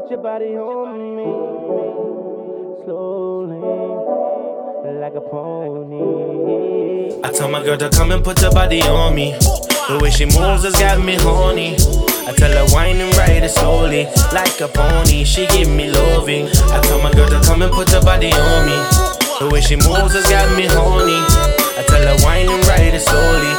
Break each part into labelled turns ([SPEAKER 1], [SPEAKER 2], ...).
[SPEAKER 1] put your body on me. Slowly, like a pony.
[SPEAKER 2] I tell my girl to come and put her body on me. The way she moves has got me horny. I tell her wine and ride it slowly, like a pony. She give me loving. I tell my girl to come and put her body on me. The way she moves has got me horny. I tell her wine and ride it slowly,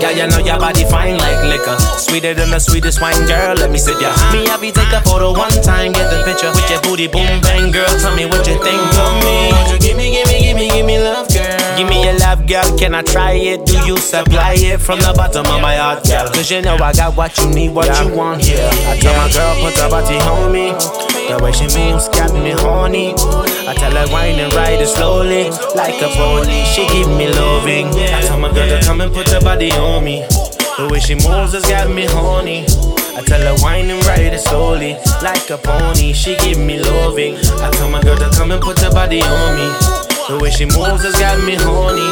[SPEAKER 2] Yeah, you know your body fine like liquor. Sweeter than the sweetest wine, girl. Let me sip ya. Me happy take a photo one time, get the picture with your booty boom bang, girl. Tell me what you think of me. You give me, give me, give me, give me love, girl? Give me your love, girl. Can I try it? Do you supply it from the bottom of my heart, girl? Cause you know I got what you need, what you want here. I tell my girl, put her body on me. The way she moves got me horny. I tell her wine and ride it slowly, like a pony. She give me loving. I tell my girl to come and put her body on me. The way she moves has got me horny. I tell her wine and ride it slowly, like a pony. She give me loving. I tell my girl to come and put her body on me. The way she moves has got me horny.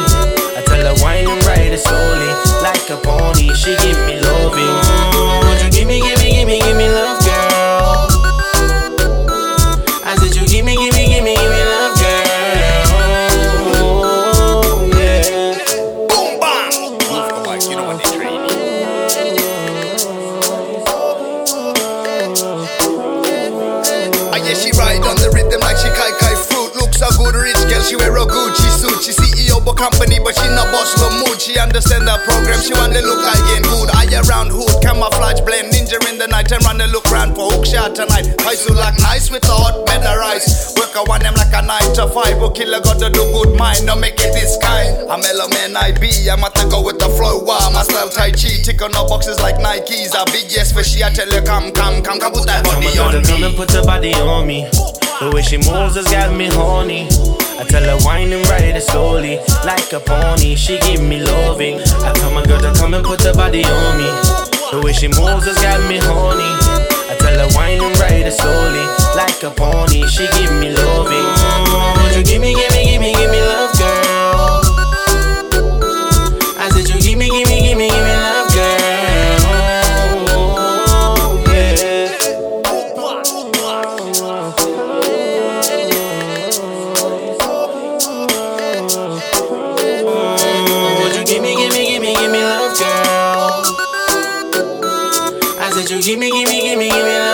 [SPEAKER 2] I tell her wine and ride it slowly, like a pony. She give me loving.
[SPEAKER 3] Know what they train. Ah, yeah, she ride on the rhythm like she kai kai fruit. Looks so good, rich girl. She wear a Gucci suit. She CEO of company, but she not boss no mood. She understand the program. She want to look like again good. Eye around hood, camouflage blend. Ninja in the night and run the look round for hook shot tonight. I so look nice with better Work I want them like a nine to five. But killer got to do good mind. No make it this kind. I'm mellow man I be. I'm to go with the flow. Wow, my style Tai Chi. Tick on no boxes like Nikes. A big yes for she. I tell you come, come, come, come put that body
[SPEAKER 2] girl
[SPEAKER 3] on
[SPEAKER 2] to come and
[SPEAKER 3] me.
[SPEAKER 2] put her body on me. The way she moves has got me horny. I tell her wine and ride it slowly, like a pony. She give me loving. I tell my girl to come and put her body on me. The way she moves has got me horny. I tell her wine and ride you give me, give me,